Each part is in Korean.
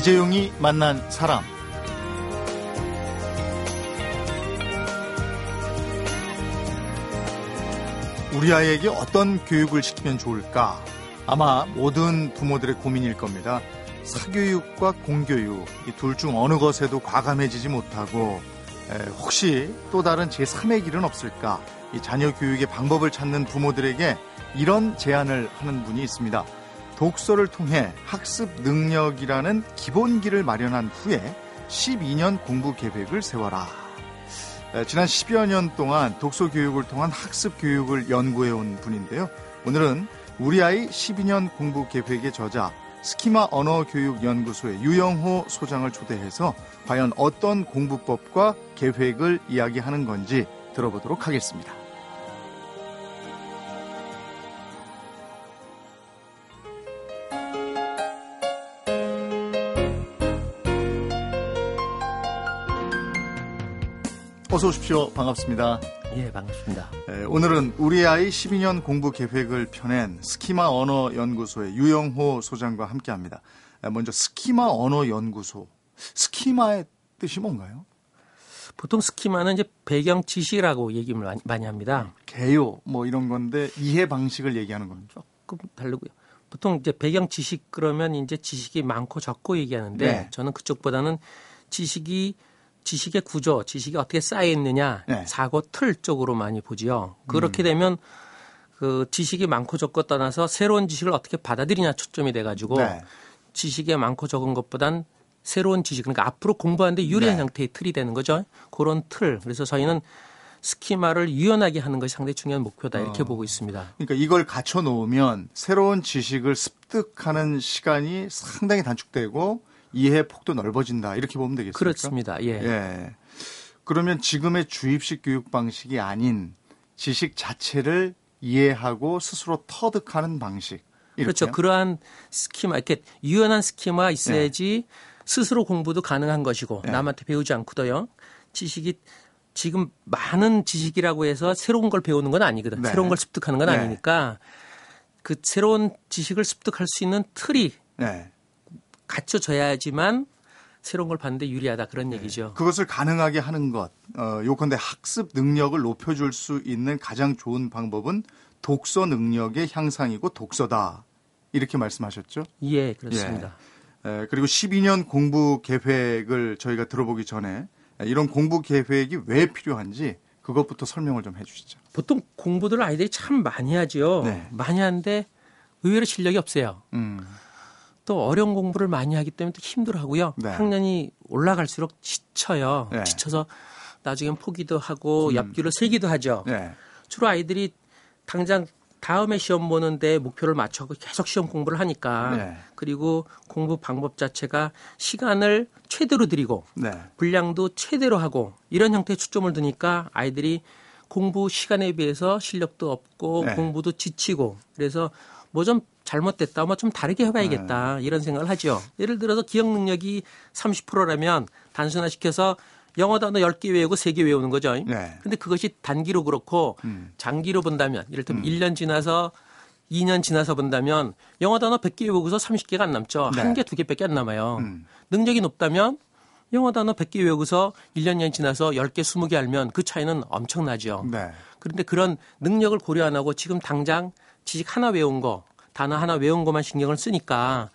이재용이 만난 사람. 우리 아이에게 어떤 교육을 시키면 좋을까? 아마 모든 부모들의 고민일 겁니다. 사교육과 공교육, 이 둘 중 어느 것에도 과감해지지 못하고, 에, 혹시 또 다른 제3의 길은 없을까? 이 자녀 교육의 방법을 찾는 부모들에게 이런 제안을 하는 분이 있습니다. 독서를 통해 학습 능력이라는 기본기를 마련한 후에 12년 공부 계획을 세워라. 지난 10여 년 동안 독서 교육을 통한 학습 교육을 연구해 온 분인데요. 오늘은 우리 아이 12년 공부 계획의 저자 스키마 언어 교육 연구소의 유영호 소장을 초대해서 과연 어떤 공부법과 계획을 이야기하는 건지 들어보도록 하겠습니다. 어서 오십시오. 반갑습니다. 예, 반갑습니다. 에, 오늘은 우리 아이 12년 공부 계획을 펴낸 스키마 언어 연구소의 유영호 소장과 함께 합니다. 먼저 스키마 언어 연구소. 스키마의 뜻이 뭔가요? 보통 스키마는 이제 배경 지식이라고 얘기를 많이 합니다. 개요 뭐 이런 건데 이해 방식을 얘기하는 겁니다. 조금 다르고요. 보통 이제 배경 지식 그러면 이제 지식이 많고 적고 얘기하는데 네. 저는 그쪽보다는 지식이 지식의 구조, 지식이 어떻게 쌓여 있느냐, 네. 사고 틀 쪽으로 많이 보지요. 그렇게 음. 되면 그 지식이 많고 적고 떠나서 새로운 지식을 어떻게 받아들이냐 초점이 돼가지고 네. 지식이 많고 적은 것보단 새로운 지식, 그러니까 앞으로 공부하는데 유리한 네. 형태의 틀이 되는 거죠. 그런 틀. 그래서 저희는 스키마를 유연하게 하는 것이 상당히 중요한 목표다 이렇게 어. 보고 있습니다. 그러니까 이걸 갖춰 놓으면 새로운 지식을 습득하는 시간이 상당히 단축되고 이해 폭도 넓어진다 이렇게 보면 되겠습니까? 그렇습니다. 예. 예. 그러면 지금의 주입식 교육 방식이 아닌 지식 자체를 이해하고 스스로 터득하는 방식. 이렇게요? 그렇죠. 그러한 스키마 이렇게 유연한 스키마 있어야지 예. 스스로 공부도 가능한 것이고 예. 남한테 배우지 않고도요. 지식이 지금 많은 지식이라고 해서 새로운 걸 배우는 건 아니거든. 네. 새로운 걸 습득하는 건 네. 아니니까 그 새로운 지식을 습득할 수 있는 틀이 네. 갖춰져야지만 새로운 걸 받는데 유리하다 그런 네. 얘기죠. 그것을 가능하게 하는 것, 어, 요컨대 학습 능력을 높여줄 수 있는 가장 좋은 방법은 독서 능력의 향상이고 독서다. 이렇게 말씀하셨죠? 예, 그렇습니다. 예. 에, 그리고 12년 공부 계획을 저희가 들어보기 전에 이런 공부 계획이 왜 필요한지 그것부터 설명을 좀 해주시죠. 보통 공부들 아이들이 참 많이 하죠. 네. 많이 하는데 의외로 실력이 없어요. 음. 또 어려운 공부를 많이 하기 때문에 또 힘들어하고요. 네. 학년이 올라갈수록 지쳐요. 네. 지쳐서 나중엔 포기도 하고 음. 옆길을 세기도 하죠. 네. 주로 아이들이 당장 다음에 시험 보는데 목표를 맞춰서 계속 시험 공부를 하니까 네. 그리고 공부 방법 자체가 시간을 최대로 들이고 네. 분량도 최대로 하고 이런 형태의 초점을 두니까 아이들이 공부 시간에 비해서 실력도 없고 네. 공부도 지치고 그래서 뭐 좀 잘못됐다, 뭐 좀 다르게 해봐야겠다 네. 이런 생각을 하죠. 예를 들어서 기억 능력이 30%라면 단순화시켜서 영어 단어 10개 외우고 3개 외우는 거죠. 네. 근데 그것이 단기로 그렇고 음. 장기로 본다면 이를테면 음. 1년 지나서 2년 지나서 본다면 영어 단어 100개 외우고서 30개가 안 남죠. 네. 한 개, 두 개밖에 안 남아요. 음. 능력이 높다면 영어 단어 100개 외우고서 1년, 년 지나서 10개, 20개 알면 그 차이는 엄청나죠. 네. 그런데 그런 능력을 고려 안 하고 지금 당장 지식 하나 외운 거 단어 하나 외운 것만 신경을 쓰니까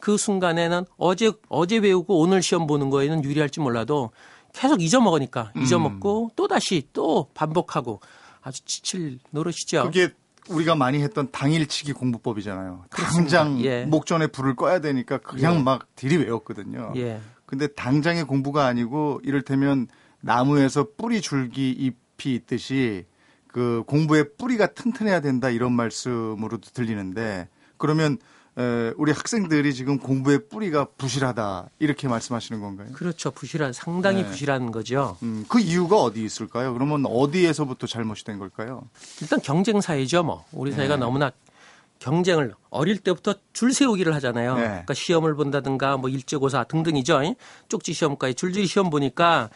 그 순간에는 어제 어제 외우고 오늘 시험 보는 거에는 유리할지 몰라도 계속 잊어먹으니까 음. 잊어먹고 또 다시 또 반복하고 아주 지칠 노릇이죠. 그게 우리가 많이 했던 당일치기 공부법이잖아요. 그렇습니다. 당장 예. 목전에 불을 꺼야 되니까 그냥 예. 막 들이 외웠거든요. 예. 근데 당장의 공부가 아니고 이를테면 나무에서 뿌리 줄기 잎이 있듯이 그 공부의 뿌리가 튼튼해야 된다 이런 말씀으로도 들리는데 그러면 에, 우리 학생들이 지금 공부의 뿌리가 부실하다 이렇게 말씀하시는 건가요? 그렇죠. 부실한 상당히 네. 부실한 거죠. 음, 그 이유가 어디 있을까요? 그러면 어디에서부터 잘못이 된 걸까요? 일단 경쟁 사회죠. 뭐 우리 사회가 네. 너무나 경쟁을 어릴 때부터 줄 세우기를 하잖아요. 네. 그러니까 시험을 본다든가 뭐 일제고사 등등이죠. 쪽지 시험까지 줄줄이 시험 보니까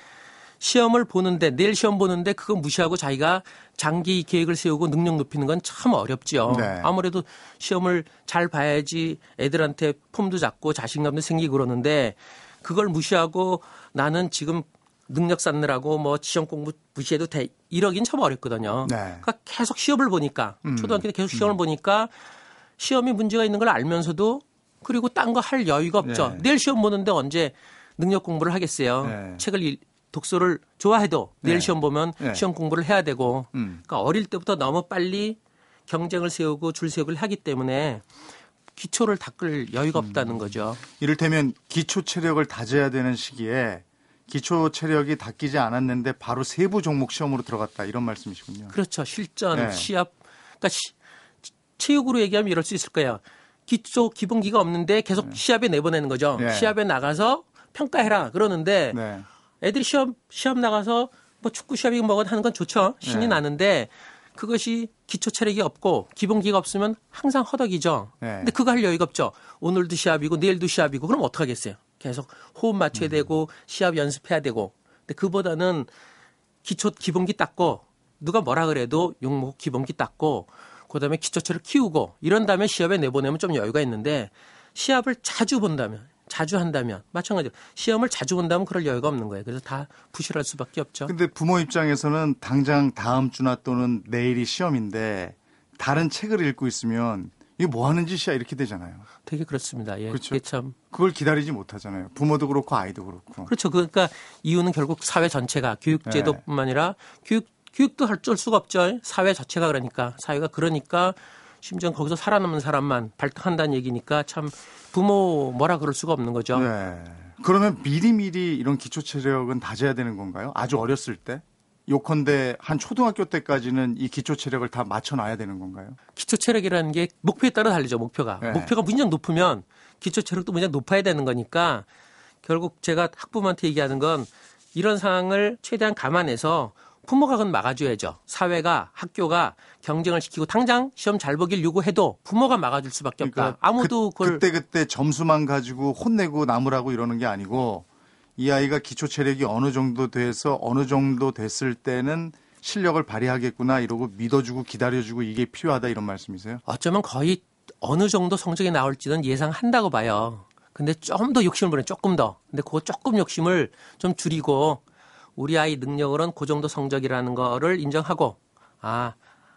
시험을 보는데 내일 시험 보는데 그거 무시하고 자기가 장기 계획을 세우고 능력 높이는 건 참 어렵지요. 네. 아무래도 시험을 잘 봐야지 애들한테 폼도 잡고 자신감도 생기고 그러는데 그걸 무시하고 나는 지금 능력 쌓느라고 뭐 시험 공부 무시해도 돼 이러긴 참 어렵거든요. 네. 그러니까 계속 시험을 보니까 음. 초등학교 때 계속 시험을 음. 보니까 시험이 문제가 있는 걸 알면서도 그리고 딴 거 할 여유가 없죠. 네. 내일 시험 보는데 언제 능력 공부를 하겠어요. 네. 책을 독서를 좋아해도 내일 네. 시험 보면 네. 시험 공부를 해야 되고 음. 그러니까 어릴 때부터 너무 빨리 경쟁을 세우고 줄 세우기를 하기 때문에 기초를 닦을 여유가 음. 없다는 거죠. 이를테면 기초 체력을 다져야 되는 시기에 기초 체력이 닦이지 않았는데 바로 세부 종목 시험으로 들어갔다 이런 말씀이시군요. 그렇죠. 실전, 네. 시합, 그러니까 시, 체육으로 얘기하면 이럴 수 있을 거예요. 기초 기본기가 없는데 계속 네. 시합에 내보내는 거죠. 네. 시합에 나가서 평가해라 그러는데 네. 애들이 시험 시험 나가서 뭐 축구 시합이 뭐 하는 건 좋죠. 신이 네. 나는데 그것이 기초 체력이 없고 기본기가 없으면 항상 허덕이죠. 네. 근데 그거 할 여유가 없죠. 오늘도 시합이고 내일도 시합이고 그럼 어떡하겠어요. 계속 호흡 맞춰야 음. 되고 시합 연습해야 되고. 근데 그보다는 기초 기본기 닦고 누가 뭐라 그래도 용목 기본기 닦고 그다음에 기초체를 키우고 이런 다음에 시합에 내보내면 좀 여유가 있는데 시합을 자주 본다면 자주 한다면 마찬가지로 시험을 자주 본다면 그럴 여유가 없는 거예요. 그래서 다 부실할 수밖에 없죠. 근데 부모 입장에서는 당장 다음 주나 또는 내일이 시험인데 다른 책을 읽고 있으면 이게 뭐 하는 짓이야 이렇게 되잖아요. 되게 그렇습니다. 예. 그렇죠. 참 그걸 기다리지 못하잖아요. 부모도 그렇고 아이도 그렇고. 그렇죠. 그러니까 이유는 결국 사회 전체가 교육제도뿐만 아니라 교육 교육도 할 줄 수가 없죠. 사회 자체가 그러니까 사회가 그러니까 심지어 거기서 살아남은 사람만 발탁한다는 얘기니까 참 부모 뭐라 그럴 수가 없는 거죠. 네. 그러면 미리미리 이런 기초 체력은 다져야 되는 건가요? 아주 어렸을 때? 요컨대 한 초등학교 때까지는 이 기초 체력을 다 맞춰 놔야 되는 건가요? 기초 체력이라는 게 목표에 따라 달리죠. 목표가 네. 목표가 무진장 높으면 기초 체력도 무진장 높아야 되는 거니까 결국 제가 학부모한테 얘기하는 건 이런 상황을 최대한 감안해서 부모가 그건 막아줘야죠. 사회가 학교가 경쟁을 시키고 당장 시험 잘 보길 요구해도 부모가 막아줄 수밖에 없다. 그러니까 아무도 그, 그걸 그때 그때 점수만 가지고 혼내고 나무라고 이러는 게 아니고 이 아이가 기초 체력이 어느 정도 돼서 어느 정도 됐을 때는 실력을 발휘하겠구나 이러고 믿어주고 기다려주고 이게 필요하다 이런 말씀이세요? 어쩌면 거의 어느 정도 성적이 나올지는 예상한다고 봐요. 근데 좀 더 욕심을 부려 조금 더. 근데 그 조금 욕심을 좀 줄이고 우리 아이 능력으로는 그 정도 성적이라는 거를 인정하고 아,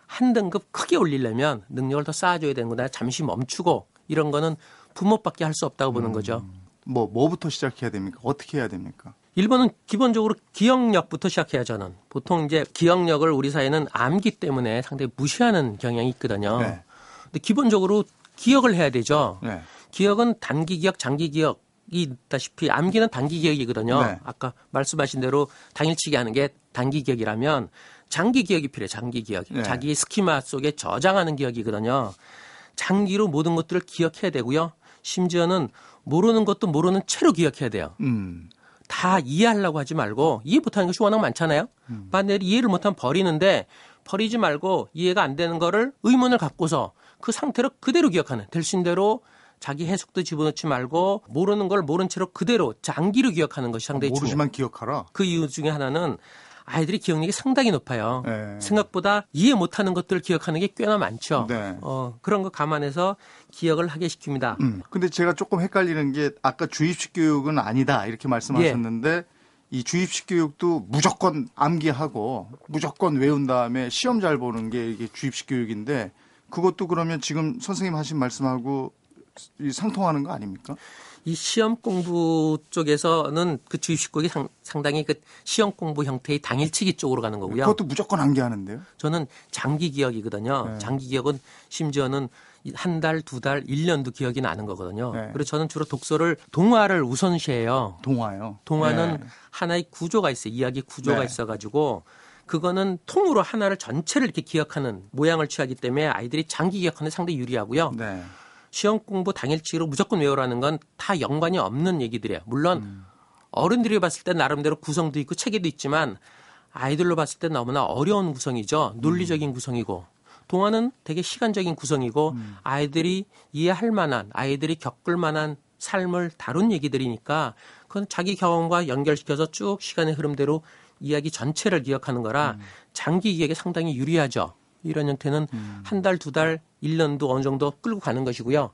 한 등급 크게 올리려면 능력을 더 쌓아줘야 되는구나. 잠시 멈추고 이런 거는 부모밖에 할 수 없다고 보는 음. 거죠. 뭐 뭐부터 시작해야 됩니까? 어떻게 해야 됩니까? 1번은 기본적으로 기억력부터 시작해야 저는. 보통 이제 기억력을 우리 사회는 암기 때문에 상당히 무시하는 경향이 있거든요. 네. 근데 기본적으로 기억을 해야 되죠. 네. 기억은 단기 기억, 장기 기억이 있다시피 암기는 단기 기억이거든요. 네. 아까 말씀하신 대로 당일치기 하는 게 단기 기억이라면 장기 기억이 필요해요. 장기 기억. 네. 자기 스키마 속에 저장하는 기억이거든요. 장기로 모든 것들을 기억해야 되고요. 심지어는 모르는 것도 모르는 채로 기억해야 돼요. 음. 다 이해하려고 하지 말고 이해 못하는 것이 워낙 많잖아요. 음. 반대로 이해를 못하면 버리는데 버리지 말고 이해가 안 되는 거를 의문을 갖고서 그 상태로 그대로 기억하는 될 수 있는 대로 자기 해석도 집어넣지 말고 모르는 걸 모른 채로 그대로 장기로 기억하는 것이 상당히 중요해요. 모르지만 기억하라. 그 이유 중에 하나는 아이들이 기억력이 상당히 높아요. 네. 생각보다 이해 못하는 것들을 기억하는 게 꽤나 많죠. 네. 어, 그런 거 감안해서 기억을 하게 시킵니다. 음. 근데 제가 조금 헷갈리는 게 아까 주입식 교육은 아니다 이렇게 말씀하셨는데 예. 이 주입식 교육도 무조건 암기하고 무조건 외운 다음에 시험 잘 보는 게 이게 주입식 교육인데 그것도 그러면 지금 선생님 하신 말씀하고 상통하는 거 아닙니까? 이 시험 공부 쪽에서는 그 주입식국이 상, 상당히 그 시험 공부 형태의 당일치기 쪽으로 가는 거고요. 그것도 무조건 암기하는데요? 저는 장기 기억이거든요. 네. 장기 기억은 심지어는 한 달, 두 달, 일 년도 기억이 나는 거거든요. 네. 그래서 저는 주로 독서를 동화를 우선시해요. 동화요? 동화는 네. 하나의 구조가 있어요. 이야기 구조가 네. 있어가지고 그거는 통으로 하나를 전체를 이렇게 기억하는 모양을 취하기 때문에 아이들이 장기 기억하는 데 상당히 유리하고요. 네. 시험 공부 당일치기로 무조건 외우라는 건 다 연관이 없는 얘기들이에요. 물론 음. 어른들이 봤을 때 나름대로 구성도 있고 체계도 있지만 아이들로 봤을 때 너무나 어려운 구성이죠. 논리적인 음. 구성이고 동화는 되게 시간적인 구성이고 음. 아이들이 이해할 만한 아이들이 겪을 만한 삶을 다룬 얘기들이니까 그건 자기 경험과 연결시켜서 쭉 시간의 흐름대로 이야기 전체를 기억하는 거라 음. 장기 기억에 상당히 유리하죠. 이런 형태는 음. 한 달, 두 달, 1년도 어느 정도 끌고 가는 것이고요.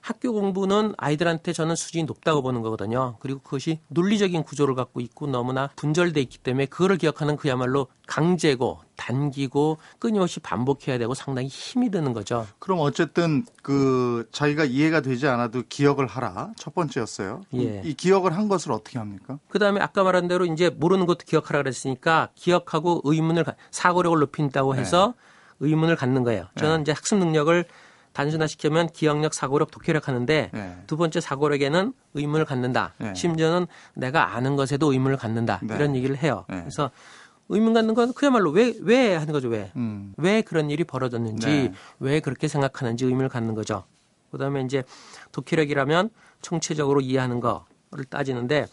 학교 공부는 아이들한테 저는 수준이 높다고 보는 거거든요. 그리고 그것이 논리적인 구조를 갖고 있고 너무나 분절돼 있기 때문에 그거를 기억하는 그야말로 강제고 단기고 끊임없이 반복해야 되고 상당히 힘이 드는 거죠. 그럼 어쨌든 그 자기가 이해가 되지 않아도 기억을 하라 첫 번째였어요. 예. 이 기억을 한 것을 어떻게 합니까? 그다음에 아까 말한 대로 이제 모르는 것도 기억하라 그랬으니까 기억하고 의문을 사고력을 높인다고 해서 네. 의문을 갖는 거예요. 저는 네. 이제 학습 능력을 단순화시키면 기억력, 사고력, 독해력 하는데 네. 두 번째 사고력에는 의문을 갖는다. 네. 심지어는 내가 아는 것에도 의문을 갖는다. 네. 이런 얘기를 해요. 네. 그래서 의문 갖는 건 그야말로 왜, 왜 하는 거죠, 왜. 음. 왜 그런 일이 벌어졌는지, 네. 왜 그렇게 생각하는지 의문을 갖는 거죠. 그 다음에 이제 독해력이라면 총체적으로 이해하는 거를 따지는데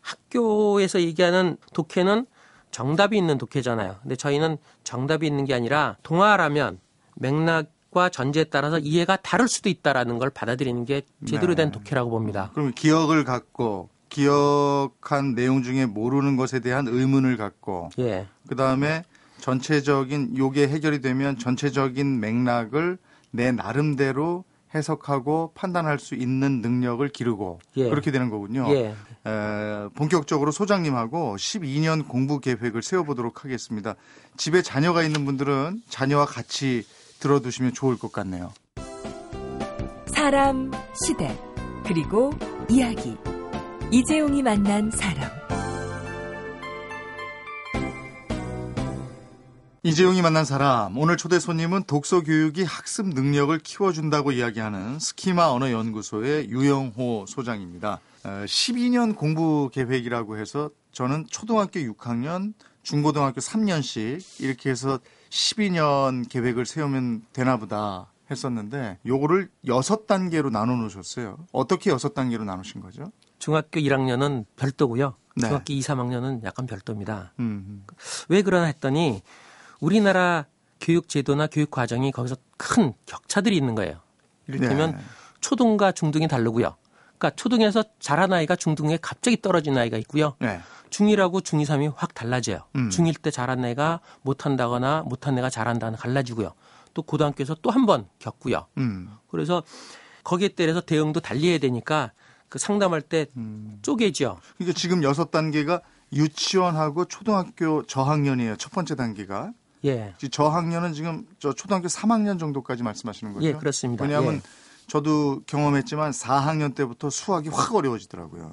학교에서 얘기하는 독해는 정답이 있는 독해잖아요. 근데 저희는 정답이 있는 게 아니라 동화라면 맥락 과 전제에 따라서 이해가 다를 수도 있다라는 걸 받아들이는 게 제대로 된 네. 독해라고 봅니다. 그럼 기억을 갖고 기억한 내용 중에 모르는 것에 대한 의문을 갖고 예. 그다음에 전체적인 요게 해결이 되면 전체적인 맥락을 내 나름대로 해석하고 판단할 수 있는 능력을 기르고 예. 그렇게 되는 거군요. 예. 에, 본격적으로 소장님하고 12년 공부 계획을 세워보도록 하겠습니다. 집에 자녀가 있는 분들은 자녀와 같이 들어두시면 좋을 것 같네요. 사람, 시대, 그리고 이야기. 이재용이 만난 사람. 이재용이 만난 사람. 오늘 초대 손님은 독서 교육이 학습 능력을 키워준다고 이야기하는 스키마 언어 연구소의 유영호 소장입니다. 12년 어, 공부 계획이라고 해서 저는 초등학교 6학년, 중고등학교 3년씩 이렇게 해서 12년 계획을 세우면 되나 보다 했었는데 요거를 여섯 단계로 나눠 놓으셨어요. 어떻게 여섯 단계로 나누신 거죠? 중학교 1학년은 별도고요. 네. 중학교 2, 3학년은 약간 별도입니다. 음. 왜 그러나 했더니 우리나라 교육 제도나 교육 과정이 거기서 큰 격차들이 있는 거예요. 이를테면 네. 초등과 중등이 다르고요. 그러니까 초등에서 자란 아이가 중등에 갑자기 떨어진 아이가 있고요. 네. 중1하고 중2, 3이 확 달라져요. 음. 중1 때 잘한 애가 못한다거나 못한 애가 잘한다는 갈라지고요. 또 고등학교에서 또 한 번 겪고요. 음. 그래서 거기에 따라서 대응도 달리해야 되니까 그 상담할 때 음. 쪼개죠. 그러니까 지금 여섯 단계가 유치원하고 초등학교 저학년이에요. 첫 번째 단계가. 예. 저학년은 지금 저 초등학교 3학년 정도까지 말씀하시는 거죠? 예, 그렇습니다. 왜냐하면 예. 저도 경험했지만 4학년 때부터 수학이 확 어려워지더라고요.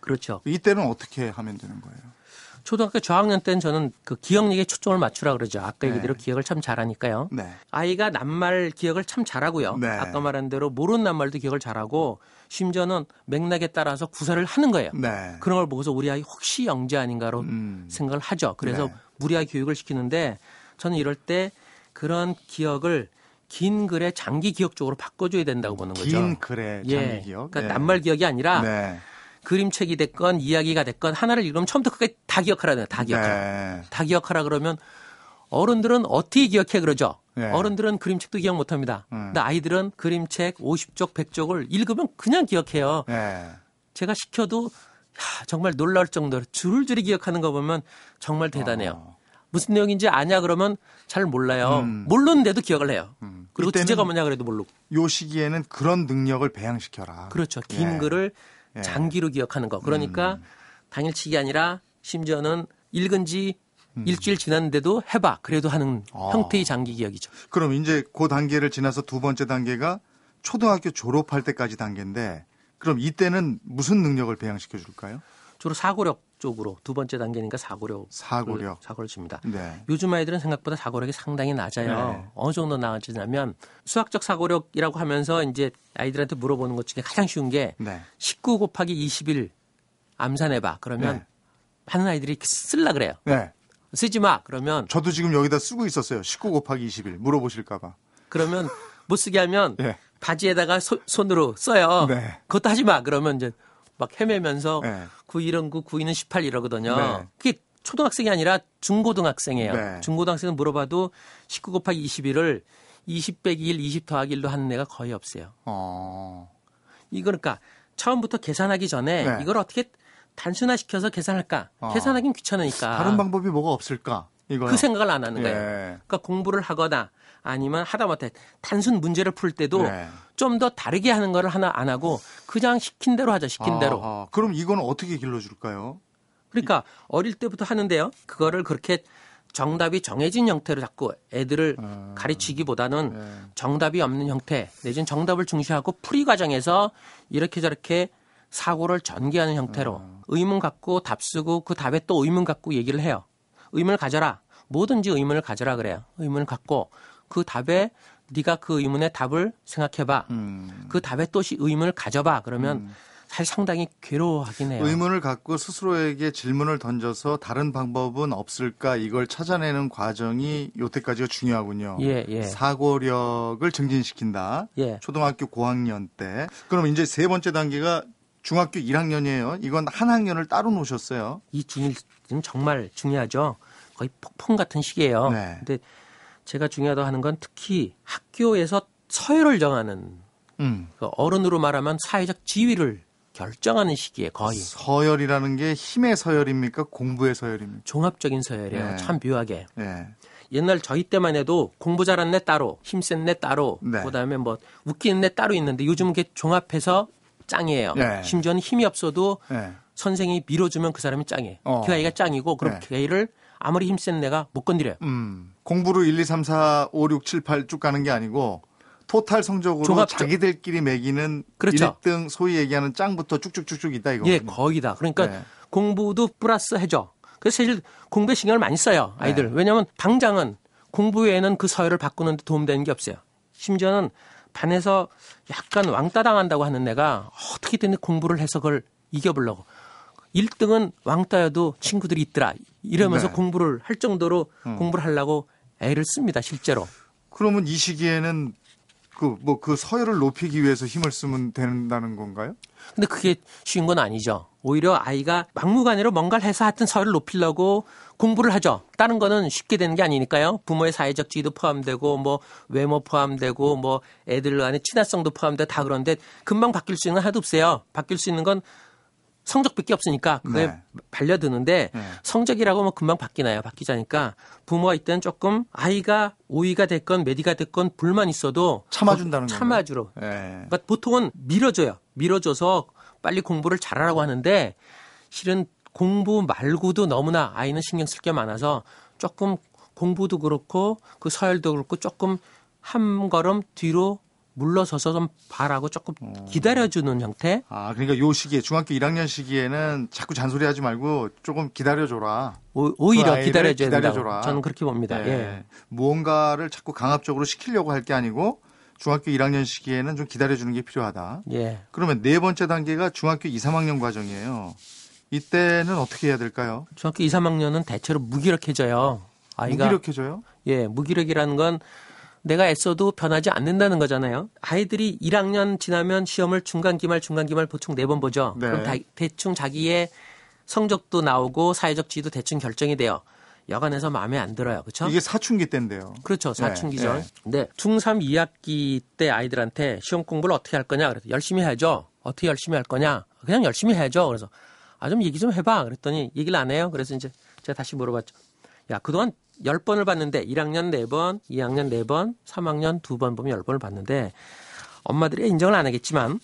그렇죠. 이때는 어떻게 하면 되는 거예요? 초등학교 저학년 때는 저는 그 기억력에 초점을 맞추라 그러죠. 아까 네. 얘기대로 기억을 참 잘하니까요. 네. 아이가 낱말 기억을 참 잘하고요. 네. 아까 말한 대로 모르는 낱말도 기억을 잘하고 심지어는 맥락에 따라서 구사를 하는 거예요. 네. 그런 걸 보고서 우리 아이 혹시 영재 아닌가로 음. 생각을 하죠. 그래서 네. 무리하게 교육을 시키는데 저는 이럴 때 그런 기억을 긴 글의 장기 기억 쪽으로 바꿔줘야 된다고 보는 거죠. 긴 글의 장기 예. 기억. 그러니까 네. 낱말 기억이 아니라 네. 그림책이 됐건 이야기가 됐건 하나를 읽으면 처음부터 끝까지 다 기억하라 돼요. 다 기억하라. 네. 다 기억하라 그러면 어른들은 어떻게 기억해 그러죠. 네. 어른들은 그림책도 기억 못 합니다. 음. 근데 아이들은 그림책 50쪽, 100쪽을 읽으면 그냥 기억해요. 네. 제가 시켜도 야, 정말 놀라울 정도로 줄줄이 기억하는 거 보면 정말 대단해요. 어. 무슨 내용인지 아냐 그러면 잘 몰라요. 음. 모르는데도 기억을 해요. 음. 그리고 주제가 뭐냐 그래도 모르고. 요 시기에는 그런 능력을 배양시켜라. 그렇죠. 긴 예. 글을 예. 장기로 기억하는 거. 그러니까 음. 당일치기 아니라 심지어는 읽은 지 음. 일주일 지났는데도 해봐. 그래도 하는 아. 형태의 장기 기억이죠. 그럼 이제 그 단계를 지나서 두 번째 단계가 초등학교 졸업할 때까지 단계인데 그럼 이때는 무슨 능력을 배양시켜 줄까요? 주로 사고력 쪽으로 두 번째 단계니까 사고력 사고력 사고를 줍니다. 네. 요즘 아이들은 생각보다 사고력이 상당히 낮아요. 네. 어느 정도 나아지냐면 수학적 사고력이라고 하면서 이제 아이들한테 물어보는 것 중에 가장 쉬운 게 네. 19 곱하기 20일 암산해봐. 그러면 네. 하는 아이들이 쓸라 그래요. 네. 쓰지 마. 그러면 저도 지금 여기다 쓰고 있었어요. 19 곱하기 20일 물어보실까봐. 그러면 못 쓰게 하면 네. 바지에다가 소, 손으로 써요. 네. 그것도 하지 마. 그러면 이제 막 헤매면서 네. 9일은 9, 9일은 18 이러거든요. 네. 그게 초등학생이 아니라 중고등학생이에요. 네. 중고등학생은 물어봐도 19 곱하기 21을 20 빼기 1, 20 더하기 1로 하는 애가 거의 없어요. 어. 이거 그러니까 처음부터 계산하기 전에 네. 이걸 어떻게 단순화시켜서 계산할까? 어. 계산하긴 귀찮으니까. 다른 방법이 뭐가 없을까? 이거 그 생각을 안 하는 거예요. 예. 그러니까 공부를 하거나 아니면 하다못해 단순 문제를 풀 때도 예. 좀더 다르게 하는 거를 하나 안 하고 그냥 시킨 대로 하자 시킨 대로. 아, 그럼 이건 어떻게 길러줄까요? 그러니까 어릴 때부터 하는데요. 그거를 그렇게 정답이 정해진 형태로 자꾸 애들을 아, 가르치기보다는 네. 정답이 없는 형태 내지는 정답을 중시하고 풀이 과정에서 이렇게 저렇게 사고를 전개하는 형태로 아. 의문 갖고 답 쓰고 그 답에 또 의문 갖고 얘기를 해요. 의문을 가져라. 뭐든지 의문을 가져라 그래요. 의문을 갖고 그 답에 네가 그 의문의 답을 생각해봐. 음. 그 답에 또 의문을 가져봐. 그러면 음. 사실 상당히 괴로워하긴 해요. 의문을 갖고 스스로에게 질문을 던져서 다른 방법은 없을까 이걸 찾아내는 과정이 요때까지가 중요하군요. 예, 예. 사고력을 증진시킨다. 예. 초등학교 고학년 때. 그럼 이제 세 번째 단계가 중학교 1학년이에요. 이건 한 학년을 따로 놓으셨어요. 이 중1은 정말 중요하죠. 거의 폭풍 같은 시기예요. 네. 근데 제가 중요하다고 하는 건 특히 학교에서 서열을 정하는 음. 그 어른으로 말하면 사회적 지위를 결정하는 시기에 거의. 서열이라는 게 힘의 서열입니까? 공부의 서열입니까? 종합적인 서열이에요. 네. 참 묘하게. 네. 옛날 저희 때만 해도 공부 잘하는 애 따로, 힘센 애 따로, 네. 그다음에 뭐 웃기는 애 따로 있는데 요즘은 게 종합해서 짱이에요. 네. 심지어는 힘이 없어도 네. 선생이 밀어주면 그 사람이 짱이에요. 어. 그 아이가 짱이고 그럼 네. 그 아이를 아무리 힘센 애가 못 건드려요. 음. 공부를 1, 2, 3, 4, 5, 6, 7, 8 쭉 가는 게 아니고 토탈 성적으로 종합적. 자기들끼리 매기는 그렇죠. 1등 소위 얘기하는 짱부터 쭉쭉쭉쭉 있다 이거. 예, 거의 다. 그러니까 네. 공부도 플러스 해줘. 그래서 사실 공부에 신경을 많이 써요 아이들. 네. 왜냐하면 당장은 공부 외에는 그 서열을 바꾸는데 도움되는 게 없어요. 심지어는 반에서 약간 왕따 당한다고 하는 애가 어떻게든 공부를 해서 그걸 이겨보려고. 1등은 왕따여도 친구들이 있더라. 이러면서 네. 공부를 할 정도로 음. 공부를 하려고 애를 씁니다, 실제로. 그러면 이 시기에는 그, 뭐, 그 서열을 높이기 위해서 힘을 쓰면 된다는 건가요? 근데 그게 쉬운 건 아니죠. 오히려 아이가 막무가내로 뭔가를 해서 하여튼 서열을 높이려고 공부를 하죠. 다른 거는 쉽게 되는 게 아니니까요. 부모의 사회적 지위도 포함되고, 뭐, 외모 포함되고, 뭐, 애들 간의 친화성도 포함되고 다 그런데 금방 바뀔 수 있는 건 하나도 없어요. 바뀔 수 있는 건 성적밖에 없으니까 그게 네. 반려드는데 네. 성적이라고 뭐 금방 바뀌나요? 바뀌자니까 부모가 이때는 조금 아이가 오이가 됐건 메디가 됐건 불만 있어도 참아준다는 거예요. 참아주로. 네. 그러니까 보통은 밀어줘요. 밀어줘서 빨리 공부를 잘하라고 하는데 실은 공부 말고도 너무나 아이는 신경 쓸 게 많아서 조금 공부도 그렇고 그 서열도 그렇고 조금 한 걸음 뒤로 물러서서 좀 바라고 조금 어. 기다려주는 형태. 아, 그러니까 요 시기에 중학교 1학년 시기에는 자꾸 잔소리하지 말고 조금 기다려줘라. 오, 히려 그 기다려줘야 기다려줘라. 저는 그렇게 봅니다. 네. 예. 무언가를 자꾸 강압적으로 시키려고 할 게 아니고 중학교 1학년 시기에는 좀 기다려주는 게 필요하다. 예. 그러면 네 번째 단계가 중학교 2, 3학년 과정이에요. 이때는 어떻게 해야 될까요? 중학교 2, 3학년은 대체로 무기력해져요. 아이가 무기력해져요? 예, 무기력이라는 건 내가 애써도 변하지 않는다는 거잖아요. 아이들이 1학년 지나면 시험을 중간 기말 중간 기말 보충 4번 보죠. 네. 그럼 다, 대충 자기의 성적도 나오고 사회적 지위도 대충 결정이 돼요. 여간해서 마음에 안 들어요. 그렇죠? 이게 사춘기 때인데요. 그렇죠. 사춘기죠. 네. 네. 중3 2학기 때 아이들한테 시험 공부를 어떻게 할 거냐? 그래서 열심히 해야죠. 어떻게 열심히 할 거냐? 그냥 열심히 해야죠. 그래서 아 좀 얘기 좀 해봐. 그랬더니 얘기를 안 해요. 그래서 이제 제가 다시 물어봤죠. 야 그동안 10번을 봤는데 1학년 4번, 2학년 4번, 3학년 2번 보면 10번을 봤는데 엄마들이 인정을 안 하겠지만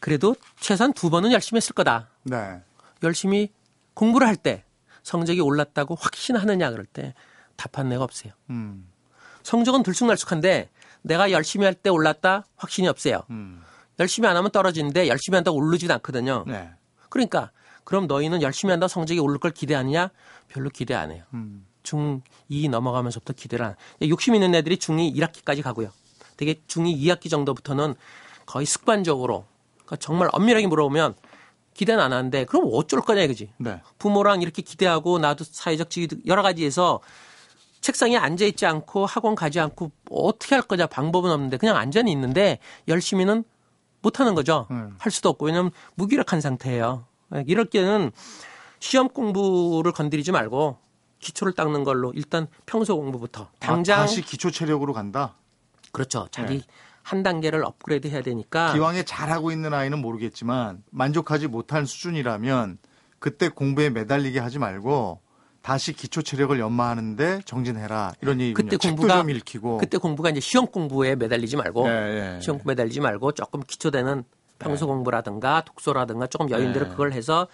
그래도 최소한 2번은 열심히 했을 거다. 네. 열심히 공부를 할 때 성적이 올랐다고 확신하느냐 그럴 때 답한 내가 없어요. 음. 성적은 들쑥날쑥한데 내가 열심히 할 때 올랐다 확신이 없어요. 음. 열심히 안 하면 떨어지는데 열심히 한다고 오르지도 않거든요. 네. 그러니까 그럼 너희는 열심히 한다 성적이 오를 걸 기대하느냐? 별로 기대 안 해요. 음. 중2 넘어가면서부터 기대를 한. 욕심 있는 애들이 중2 1학기까지 가고요. 되게 중2 2학기 정도부터는 거의 습관적으로 그러니까 정말 엄밀하게 물어보면 기대는 안 하는데 그럼 어쩔 거냐 이거지. 네. 부모랑 이렇게 기대하고 나도 사회적 지위 여러 가지에서 책상에 앉아 있지 않고 학원 가지 않고 어떻게 할 거냐 방법은 없는데 그냥 안전히 있는데 열심히는 못 하는 거죠. 음. 할 수도 없고 왜냐면 무기력한 상태예요. 이럴 때는 시험 공부를 건드리지 말고 기초를 닦는 걸로 일단 평소 공부부터 아, 당장 아, 다시 기초 체력으로 간다. 그렇죠. 자기 네. 한 단계를 업그레이드 해야 되니까 기왕에 잘하고 있는 아이는 모르겠지만 만족하지 못한 수준이라면 그때 공부에 매달리게 하지 말고 다시 기초 체력을 연마하는데 정진해라 이런 얘기 그때 공부가 좀 읽히고 그때 공부가 이제 시험 공부에 매달리지 말고 네, 네. 시험 공부 매달리지 말고 조금 기초되는 평소 네. 공부라든가 독서라든가 조금 여인들을 네. 그걸 해서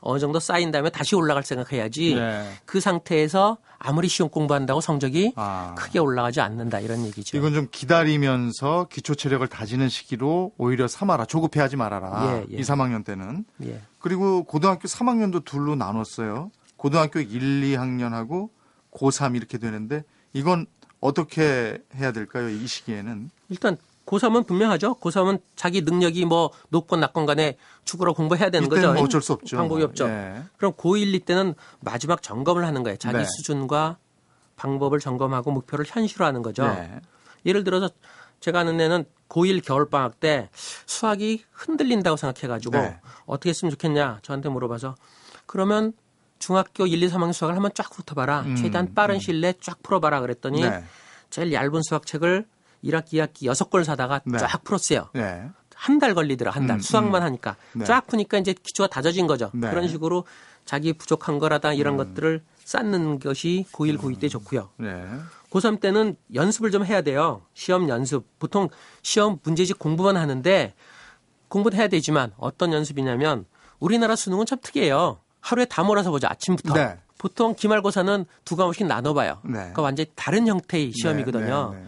어느 정도 쌓인 다음에 다시 올라갈 생각해야지 네. 그 상태에서 아무리 시험 공부한다고 성적이 아. 크게 올라가지 않는다 이런 얘기죠. 이건 좀 기다리면서 기초 체력을 다지는 시기로 오히려 삼아라. 조급해하지 말아라. 예, 예. 2, 3학년 때는. 예. 그리고 고등학교 3학년도 둘로 나눴어요. 고등학교 1, 2학년하고 고3 이렇게 되는데 이건 어떻게 해야 될까요? 이 시기에는? 일단 고3은 분명하죠. 고3은 자기 능력이 뭐 높건 낮건 간에 죽으러 공부해야 되는 거죠. 뭐 어쩔 수 없죠. 방법이 없죠. 예. 그럼 고1, 2 때는 마지막 점검을 하는 거예요. 자기 네. 수준과 방법을 점검하고 목표를 현실화하는 거죠. 네. 예를 들어서 제가 아는 애는 고1 겨울방학 때 수학이 흔들린다고 생각해가지고 네. 어떻게 했으면 좋겠냐 저한테 물어봐서 그러면 중학교 1, 2, 3학년 수학을 한번 쫙 훑어봐라. 음, 최대한 빠른 음. 시일 내에 쫙 풀어봐라 그랬더니 네. 제일 얇은 수학책을 1학기, 2학기 6권 사다가 네. 쫙 풀었어요. 네. 한달 걸리더라, 한 달. 음, 수학만 음. 하니까. 네. 쫙 푸니까 이제 기초가 다져진 거죠. 네. 그런 식으로 자기 부족한 거라다 이런 음. 것들을 쌓는 것이 고1, 고2 때 좋고요. 네. 고3 때는 연습을 좀 해야 돼요. 시험 연습. 보통 시험 문제집 공부만 하는데 공부는 해야 되지만 어떤 연습이냐면 우리나라 수능은 참 특이해요. 하루에 다 몰아서 보죠. 아침부터. 네. 보통 기말고사는 두 과목씩 나눠봐요. 네. 그러니까 완전히 다른 형태의 시험이거든요. 네.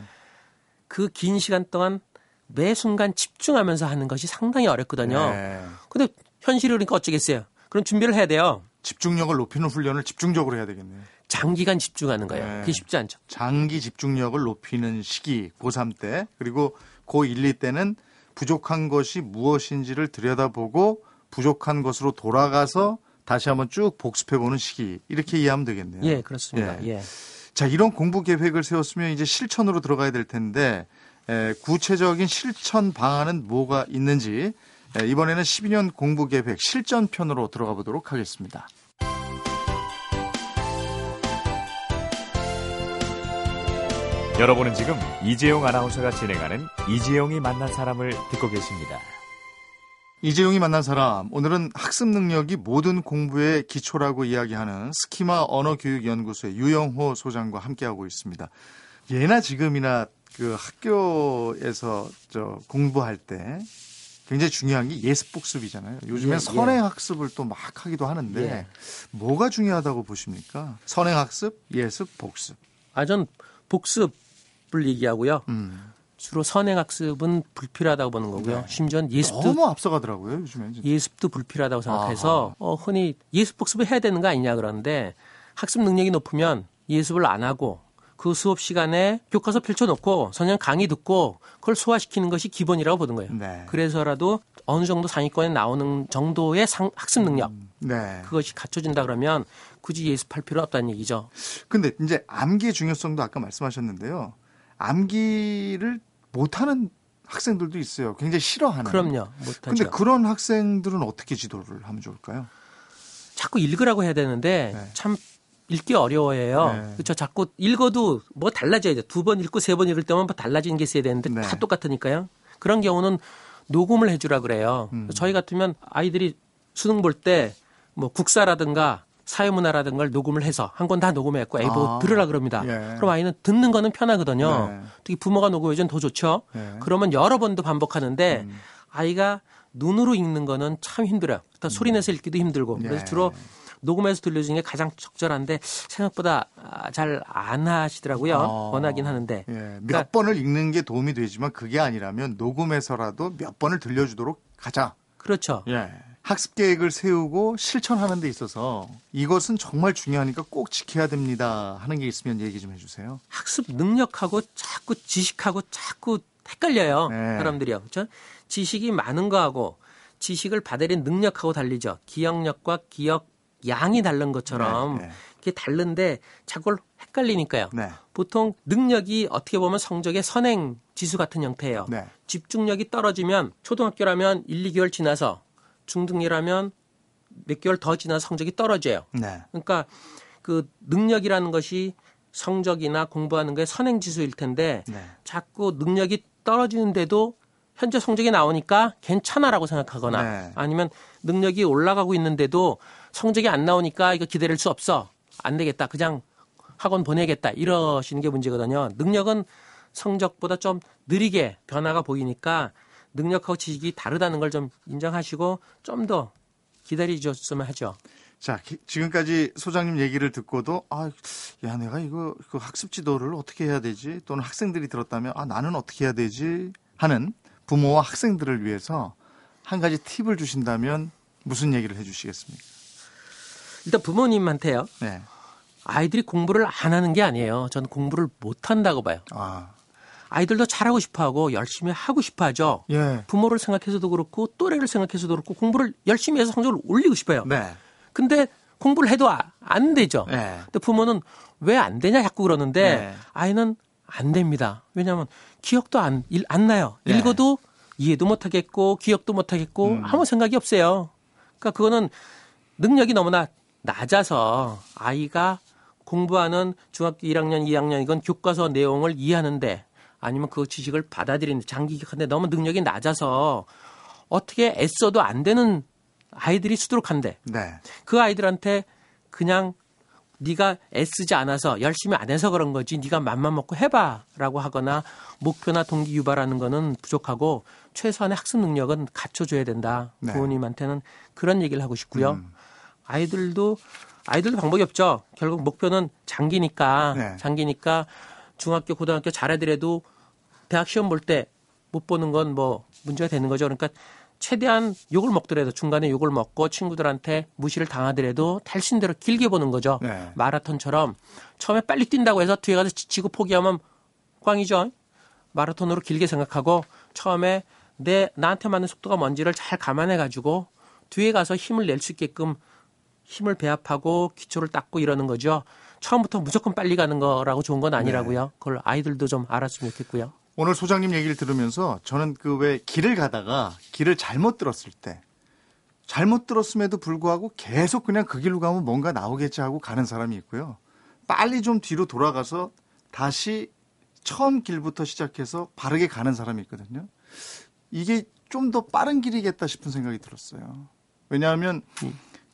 그 긴 시간 동안 매 순간 집중하면서 하는 것이 상당히 어렵거든요. 네. 근데 현실이 그러니까 어쩌겠어요. 그럼 준비를 해야 돼요. 집중력을 높이는 훈련을 집중적으로 해야 되겠네요. 장기간 집중하는 거예요. 네. 그게 쉽지 않죠. 장기 집중력을 높이는 시기 고3 때 그리고 고1, 2 때는 부족한 것이 무엇인지를 들여다보고 부족한 것으로 돌아가서 다시 한번 쭉 복습해보는 시기 이렇게 이해하면 되겠네요. 예, 그렇습니다. 예. 예. 자, 이런 공부 계획을 세웠으면 이제 실천으로 들어가야 될 텐데 에, 구체적인 실천 방안은 뭐가 있는지 에, 이번에는 12년 공부 계획 실전편으로 들어가 보도록 하겠습니다. 여러분은 지금 이재용 아나운서가 진행하는 이재용이 만난 사람을 듣고 계십니다. 이재용이 만난 사람 오늘은 학습 능력이 모든 공부의 기초라고 이야기하는 스키마 언어교육연구소의 유영호 소장과 함께하고 있습니다. 예나 지금이나 그 학교에서 저 공부할 때 굉장히 중요한 게 예습 복습이잖아요. 요즘엔 예, 선행 학습을 또 막 하기도 하는데 예. 뭐가 중요하다고 보십니까? 선행 학습, 예습, 복습. 아, 전 복습을 얘기하고요. 음. 주로 선행학습은 불필요하다고 보는 거고요. 네. 심지어 예습도 너무 앞서가더라고요. 요즘에 예습도 불필요하다고 생각해서 어, 흔히 예습 복습을 해야 되는 거 아니냐 그러는데 학습 능력이 높으면 예습을 안 하고 그 수업 시간에 교과서 펼쳐놓고 선생 강의 듣고 그걸 소화시키는 것이 기본이라고 보는 거예요. 네. 그래서라도 어느 정도 상위권에 나오는 정도의 상, 학습 능력 음, 네. 그것이 갖춰진다 그러면 굳이 예습할 필요 없다는 얘기죠. 근데 이제 암기의 중요성도 아까 말씀하셨는데요. 암기를 못하는 학생들도 있어요. 굉장히 싫어하는. 그럼요. 못하죠. 근데 그런 학생들은 어떻게 지도를 하면 좋을까요? 자꾸 읽으라고 해야 되는데 네. 참 읽기 어려워해요. 네. 그렇죠. 자꾸 읽어도 뭐 달라져야 돼. 두 번 읽고 세 번 읽을 때만 뭐 달라지는 게 있어야 되는데 네. 다 똑같으니까요. 그런 경우는 녹음을 해주라 그래요. 음. 저희 같으면 아이들이 수능 볼 때 뭐 국사라든가 사회문화라든 걸 녹음을 해서 한 권 다 녹음했고 뭐 아, 들으라 그럽니다. 예. 그럼 아이는 듣는 거는 편하거든요. 네. 특히 부모가 녹음해 주면 더 좋죠. 네. 그러면 여러 번도 반복하는데 음. 아이가 눈으로 읽는 거는 참 힘들어요. 일단 음. 소리 내서 읽기도 힘들고 그래서 네. 주로 녹음해서 들려주는 게 가장 적절한데 생각보다 잘 안 하시더라고요. 어. 원하긴 하는데. 예. 몇 그러니까, 번을 읽는 게 도움이 되지만 그게 아니라면 녹음해서라도 몇 번을 들려주도록 가자. 그렇죠. 예. 학습 계획을 세우고 실천하는 데 있어서 이것은 정말 중요하니까 꼭 지켜야 됩니다 하는 게 있으면 얘기 좀 해주세요. 학습 능력하고 자꾸 지식하고 자꾸 헷갈려요. 네. 사람들이요. 그렇죠? 지식이 많은 거하고 지식을 받아들인 능력하고 달리죠. 기억력과 기억 양이 다른 것처럼 네, 네. 이게 다른데 자꾸 헷갈리니까요. 네. 보통 능력이 어떻게 보면 성적의 선행 지수 같은 형태예요. 네. 집중력이 떨어지면 초등학교라면 1, 2개월 지나서 중등이라면 몇 개월 더 지나 성적이 떨어져요. 네. 그러니까 그 능력이라는 것이 성적이나 공부하는 게 선행 지수일 텐데 네. 자꾸 능력이 떨어지는데도 현재 성적이 나오니까 괜찮아라고 생각하거나 네. 아니면 능력이 올라가고 있는데도 성적이 안 나오니까 이거 기다릴 수 없어. 안 되겠다. 그냥 학원 보내겠다. 이러시는 게 문제거든요. 능력은 성적보다 좀 느리게 변화가 보이니까 능력하고 지식이 다르다는 걸 좀 인정하시고 좀 더 기다리셨으면 하죠. 자, 지금까지 소장님 얘기를 듣고도 아, 야, 내가 이거 그 학습 지도를 어떻게 해야 되지? 또는 학생들이 들었다면 아, 나는 어떻게 해야 되지? 하는 부모와 학생들을 위해서 한 가지 팁을 주신다면 무슨 얘기를 해 주시겠습니까? 일단 부모님한테요. 네. 아이들이 공부를 안 하는 게 아니에요. 저는 공부를 못 한다고 봐요. 아. 아이들도 잘하고 싶어 하고 열심히 하고 싶어 하죠. 예. 부모를 생각해서도 그렇고 또래를 생각해서도 그렇고 공부를 열심히 해서 성적을 올리고 싶어요. 네. 근데 공부를 해도 아, 안 되죠. 네. 근데 부모는 왜 안 되냐 자꾸 그러는데 네. 아이는 안 됩니다. 왜냐하면 기억도 안, 안 나요. 네. 읽어도 이해도 못 하겠고 기억도 못 하겠고 음. 아무 생각이 없어요. 그러니까 그거는 능력이 너무나 낮아서 아이가 공부하는 중학교 1학년, 2학년 이건 교과서 내용을 이해하는데 아니면 그 지식을 받아들이는데 장기 기억하는데 너무 능력이 낮아서 어떻게 애써도 안 되는 아이들이 수두룩한데 네. 그 아이들한테 그냥 네가 애쓰지 않아서 열심히 안 해서 그런 거지 네가 맘만 먹고 해봐라고 하거나 목표나 동기 유발하는 거는 부족하고 최소한의 학습 능력은 갖춰줘야 된다 네. 부모님한테는 그런 얘기를 하고 싶고요 음. 아이들도 아이들도 방법이 없죠 결국 목표는 장기니까 네. 장기니까 중학교 고등학교 잘하더라도 대학 시험 볼 때 못 보는 건 뭐 문제가 되는 거죠 그러니까 최대한 욕을 먹더라도 중간에 욕을 먹고 친구들한테 무시를 당하더라도 탈신대로 길게 보는 거죠. 네. 마라톤처럼 처음에 빨리 뛴다고 해서 뒤에 가서 지치고 포기하면 꽝이죠. 마라톤으로 길게 생각하고 처음에 내 나한테 맞는 속도가 뭔지를 잘 감안해 가지고 뒤에 가서 힘을 낼 수 있게끔 힘을 배합하고 기초를 닦고 이러는 거죠. 처음부터 무조건 빨리 가는 거라고 좋은 건 아니라고요. 네. 그걸 아이들도 좀 알았으면 좋겠고요. 오늘 소장님 얘기를 들으면서 저는 그 왜 길을 가다가 길을 잘못 들었을 때 잘못 들었음에도 불구하고 계속 그냥 그 길로 가면 뭔가 나오겠지 하고 가는 사람이 있고요. 빨리 좀 뒤로 돌아가서 다시 처음 길부터 시작해서 바르게 가는 사람이 있거든요. 이게 좀 더 빠른 길이겠다 싶은 생각이 들었어요. 왜냐하면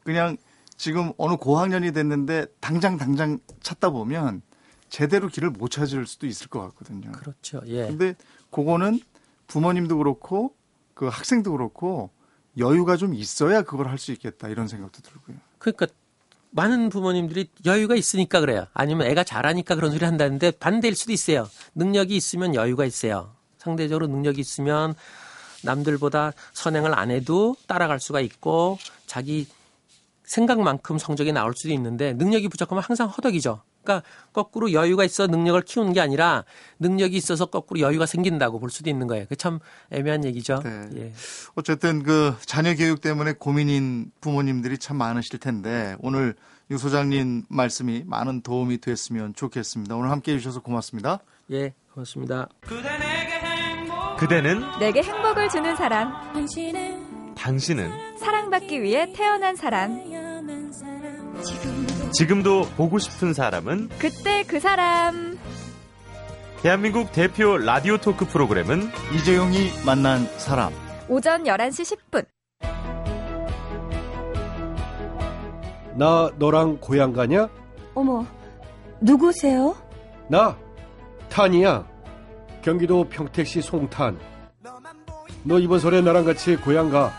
그냥 지금 어느 고학년이 됐는데 당장 당장 찾다 보면 제대로 길을 못 찾을 수도 있을 것 같거든요. 그렇죠. 예. 근데 그거는 부모님도 그렇고 그 학생도 그렇고 여유가 좀 있어야 그걸 할 수 있겠다 이런 생각도 들고요. 그러니까 많은 부모님들이 여유가 있으니까 그래요. 아니면 애가 잘하니까 그런 소리 한다는데 반대일 수도 있어요. 능력이 있으면 여유가 있어요. 상대적으로 능력이 있으면 남들보다 선행을 안 해도 따라갈 수가 있고 자기 생각만큼 성적이 나올 수도 있는데 능력이 부족하면 항상 허덕이죠. 그러니까 거꾸로 여유가 있어 능력을 키우는 게 아니라 능력이 있어서 거꾸로 여유가 생긴다고 볼 수도 있는 거예요. 그 참 애매한 얘기죠. 네. 예. 어쨌든 그 자녀 교육 때문에 고민인 부모님들이 참 많으실 텐데 오늘 유 소장님 말씀이 많은 도움이 됐으면 좋겠습니다. 오늘 함께 해주셔서 고맙습니다. 예, 고맙습니다. 그대는 내게 행복을 주는 사람. 당신은 사랑받기 위해 태어난 사람. 지금 도 보고 싶은 사람은 그때 그 사람. 대한민국 대표 라디오 토크 프로그램은 이재용이 만난 사람. 오전 11시 10분. 나 너랑 고향 가냐? 어머, 누구세요? 나 탄이야. 경기도 평택시 송탄. 너 이번 설에 나랑 같이 고향 가.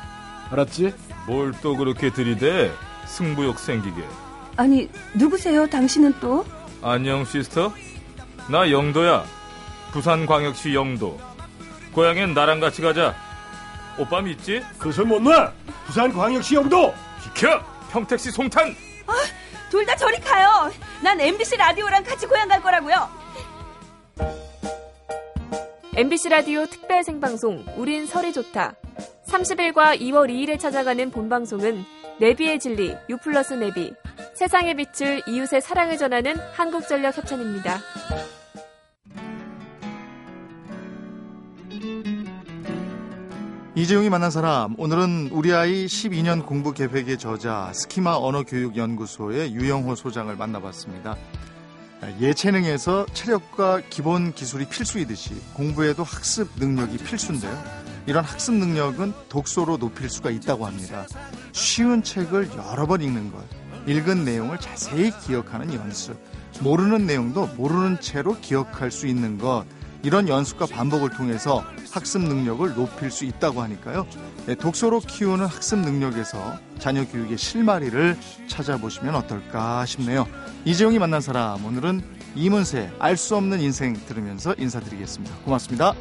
알았지? 뭘 또 그렇게 들이대? 승부욕 생기게. 아니, 누구세요? 당신은 또? 안녕, 시스터. 나 영도야. 부산광역시 영도. 고향엔 나랑 같이 가자. 오빠 믿지? 그선 못 놔! 부산광역시 영도! 비켜! 평택시 송탄! 아, 둘 다 저리 가요! 난 MBC 라디오랑 같이 고향 갈 거라고요! MBC 라디오 특별 생방송 우린 설이 좋다. 30일과 2월 2일에 찾아가는 본방송은 내비의 진리, 유플러스 내비, 세상의 빛을 이웃의 사랑을 전하는 한국전력 협찬입니다. 이재용이 만난 사람 오늘은 우리 아이 12년 공부 계획의 저자 스키마 언어교육연구소의 유영호 소장을 만나봤습니다. 예체능에서 체력과 기본 기술이 필수이듯이 공부에도 학습 능력이 필수인데요. 이런 학습 능력은 독서로 높일 수가 있다고 합니다. 쉬운 책을 여러 번 읽는 것, 읽은 내용을 자세히 기억하는 연습, 모르는 내용도 모르는 채로 기억할 수 있는 것, 이런 연습과 반복을 통해서 학습 능력을 높일 수 있다고 하니까요. 네, 독서로 키우는 학습 능력에서 자녀 교육의 실마리를 찾아보시면 어떨까 싶네요. 이재용이 만난 사람 오늘은 이문세 알 수 없는 인생 들으면서 인사드리겠습니다. 고맙습니다.